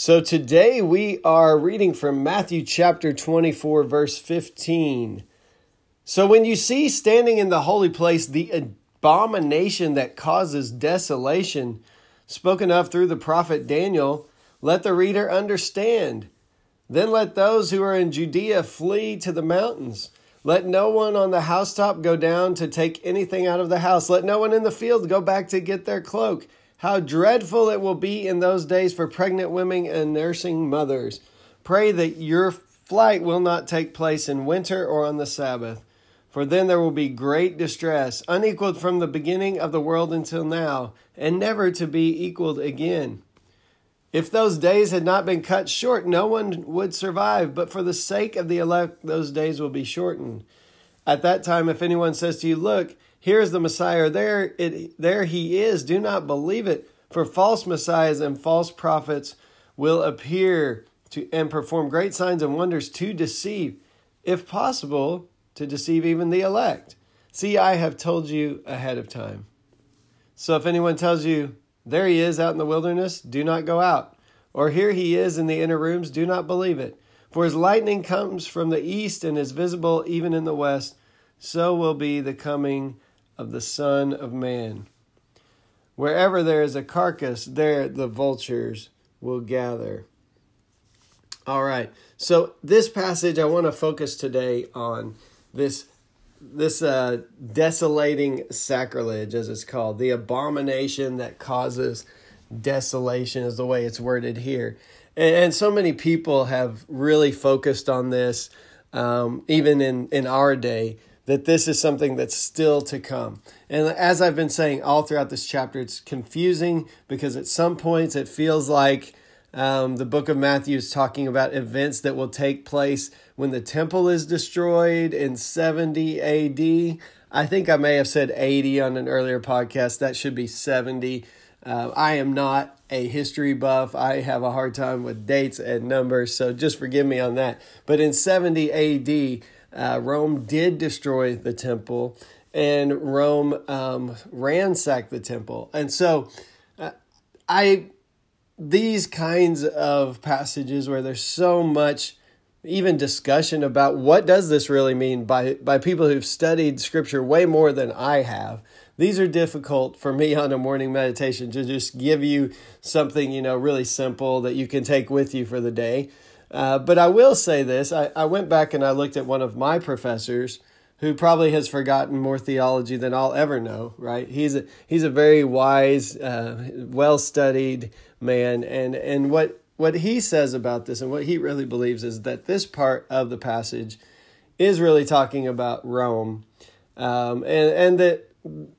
So today we are reading from Matthew chapter 24, verse 15. So when you see standing in the holy place the abomination that causes desolation, spoken of through the prophet Daniel, let the reader understand. Then let those who are in Judea flee to the mountains. Let no one on the housetop go down to take anything out of the house. Let no one in the field go back to get their cloak. How dreadful it will be in those days for pregnant women and nursing mothers. Pray that your flight will not take place in winter or on the Sabbath, for then there will be great distress, unequaled from the beginning of the world until now, and never to be equaled again. If those days had not been cut short, no one would survive, but for the sake of the elect, those days will be shortened. At that time, if anyone says to you, Look, here is the Messiah, there it there he is. Do not believe it, for false messiahs and false prophets will appear to and perform great signs and wonders to deceive, if possible, to deceive even the elect. See, I have told you ahead of time. So if anyone tells you, there he is out in the wilderness, do not go out. Or here he is in the inner rooms, do not believe it. For as lightning comes from the east and is visible even in the west, so will be the coming of the Son of Man. Wherever there is a carcass, there the vultures will gather. All right. So this passage I want to focus today on this this uh, desolating sacrilege, as it's called, the abomination that causes desolation, is the way it's worded here. And, and so many people have really focused on this, um, even in in our day that this is something that's still to come. And as I've been saying all throughout this chapter, it's confusing because at some points it feels like um, the book of Matthew is talking about events that will take place when the temple is destroyed in 70 AD. I think I may have said 80 on an earlier podcast. That should be 70. Uh, I am not a history buff. I have a hard time with dates and numbers, so just forgive me on that. But in 70 AD, uh, Rome did destroy the temple, and Rome um, ransacked the temple. And so, uh, I these kinds of passages where there's so much even discussion about what does this really mean by by people who've studied scripture way more than I have. These are difficult for me on a morning meditation to just give you something, you know, really simple that you can take with you for the day. Uh, but I will say this I, I went back and I looked at one of my professors who probably has forgotten more theology than I'll ever know, right? He's a, he's a very wise, uh, well studied man. And, and what, what he says about this and what he really believes is that this part of the passage is really talking about Rome. Um, and, and that,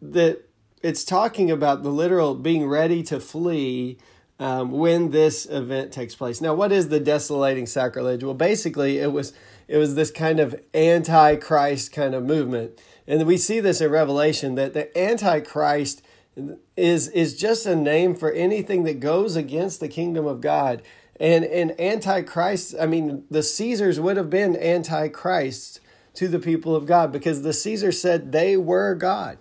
that it's talking about the literal being ready to flee um, when this event takes place. Now, what is the desolating sacrilege? Well, basically, it was it was this kind of antichrist kind of movement, and we see this in Revelation that the antichrist is is just a name for anything that goes against the kingdom of God. And and antichrist, I mean, the Caesars would have been antichrists to the people of God because the Caesar said they were God.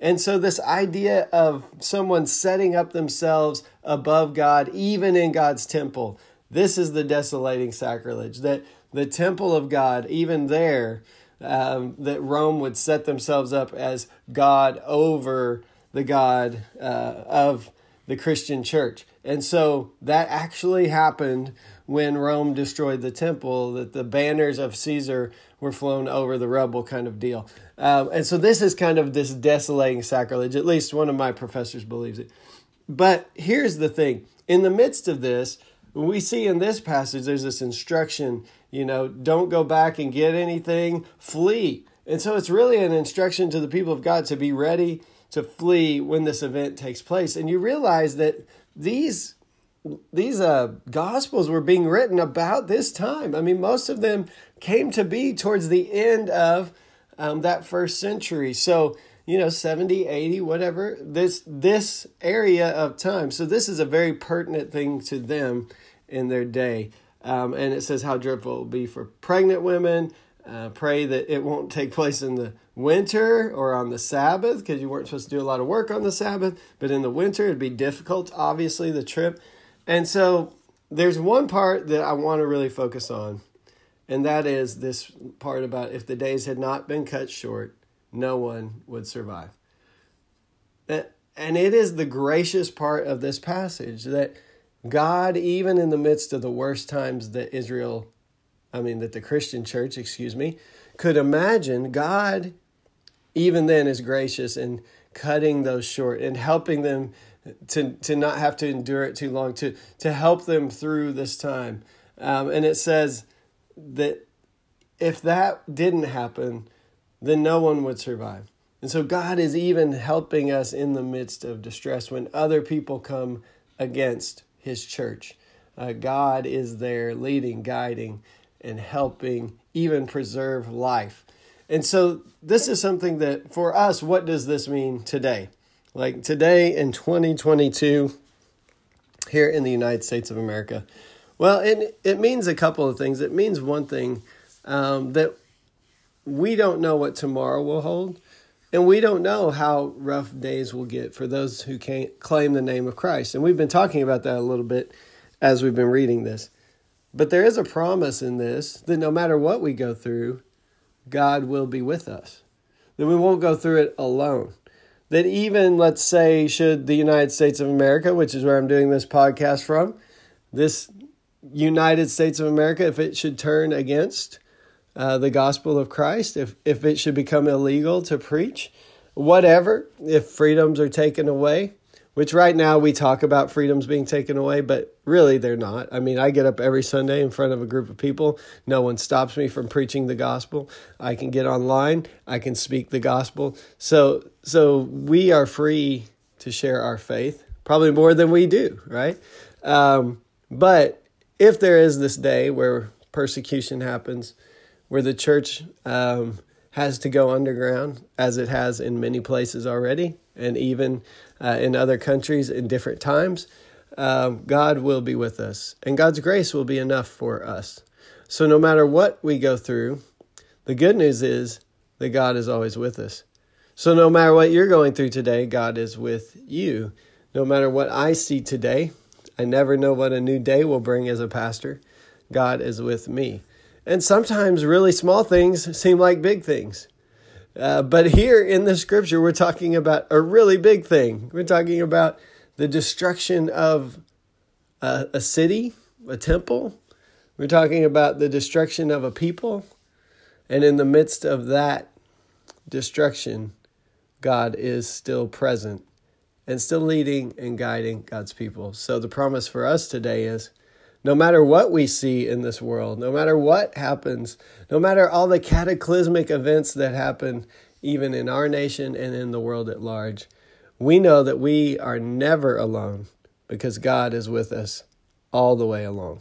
And so, this idea of someone setting up themselves above God, even in God's temple, this is the desolating sacrilege. That the temple of God, even there, um, that Rome would set themselves up as God over the God uh, of the Christian church. And so that actually happened when Rome destroyed the temple, that the banners of Caesar were flown over the rubble kind of deal. Um, and so this is kind of this desolating sacrilege. At least one of my professors believes it. But here's the thing in the midst of this, we see in this passage, there's this instruction, you know, don't go back and get anything, flee. And so it's really an instruction to the people of God to be ready to flee when this event takes place. And you realize that these these uh, gospels were being written about this time. I mean, most of them came to be towards the end of um, that first century. So, you know, 70, 80, whatever, this this area of time. So this is a very pertinent thing to them in their day. Um, and it says how dreadful it will be for pregnant women. Uh, pray that it won't take place in the winter or on the Sabbath because you weren't supposed to do a lot of work on the Sabbath. But in the winter, it'd be difficult, obviously, the trip. And so there's one part that I want to really focus on, and that is this part about if the days had not been cut short, no one would survive. And it is the gracious part of this passage that God, even in the midst of the worst times that Israel, I mean, that the Christian church, excuse me, could imagine, God, even then, is gracious in cutting those short and helping them to, to not have to endure it too long, to, to help them through this time. Um, and it says that if that didn't happen, then no one would survive. And so God is even helping us in the midst of distress when other people come against his church. Uh, God is there leading, guiding, and helping even preserve life. And so, this is something that for us, what does this mean today? Like today in 2022, here in the United States of America? Well, it, it means a couple of things. It means one thing um, that we don't know what tomorrow will hold. And we don't know how rough days will get for those who can't claim the name of Christ. And we've been talking about that a little bit as we've been reading this. But there is a promise in this that no matter what we go through, God will be with us. That we won't go through it alone. That even, let's say, should the United States of America, which is where I'm doing this podcast from, this United States of America, if it should turn against uh, the gospel of Christ, if, if it should become illegal to preach, whatever, if freedoms are taken away, which right now we talk about freedoms being taken away, but really they're not. I mean, I get up every Sunday in front of a group of people. No one stops me from preaching the gospel. I can get online, I can speak the gospel. So so we are free to share our faith, probably more than we do, right? Um, but if there is this day where persecution happens, where the church um, has to go underground, as it has in many places already, and even uh, in other countries in different times, um, God will be with us, and God's grace will be enough for us. So, no matter what we go through, the good news is that God is always with us. So, no matter what you're going through today, God is with you. No matter what I see today, I never know what a new day will bring as a pastor. God is with me. And sometimes really small things seem like big things. Uh, but here in the scripture, we're talking about a really big thing. We're talking about the destruction of a, a city, a temple. We're talking about the destruction of a people. And in the midst of that destruction, God is still present and still leading and guiding God's people. So the promise for us today is no matter what we see in this world, no matter what happens, no matter all the cataclysmic events that happen, even in our nation and in the world at large, we know that we are never alone because God is with us all the way along.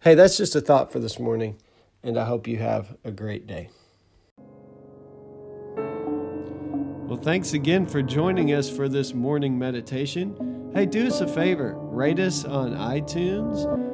Hey, that's just a thought for this morning, and I hope you have a great day. Well, thanks again for joining us for this morning meditation. Hey, do us a favor rate us on iTunes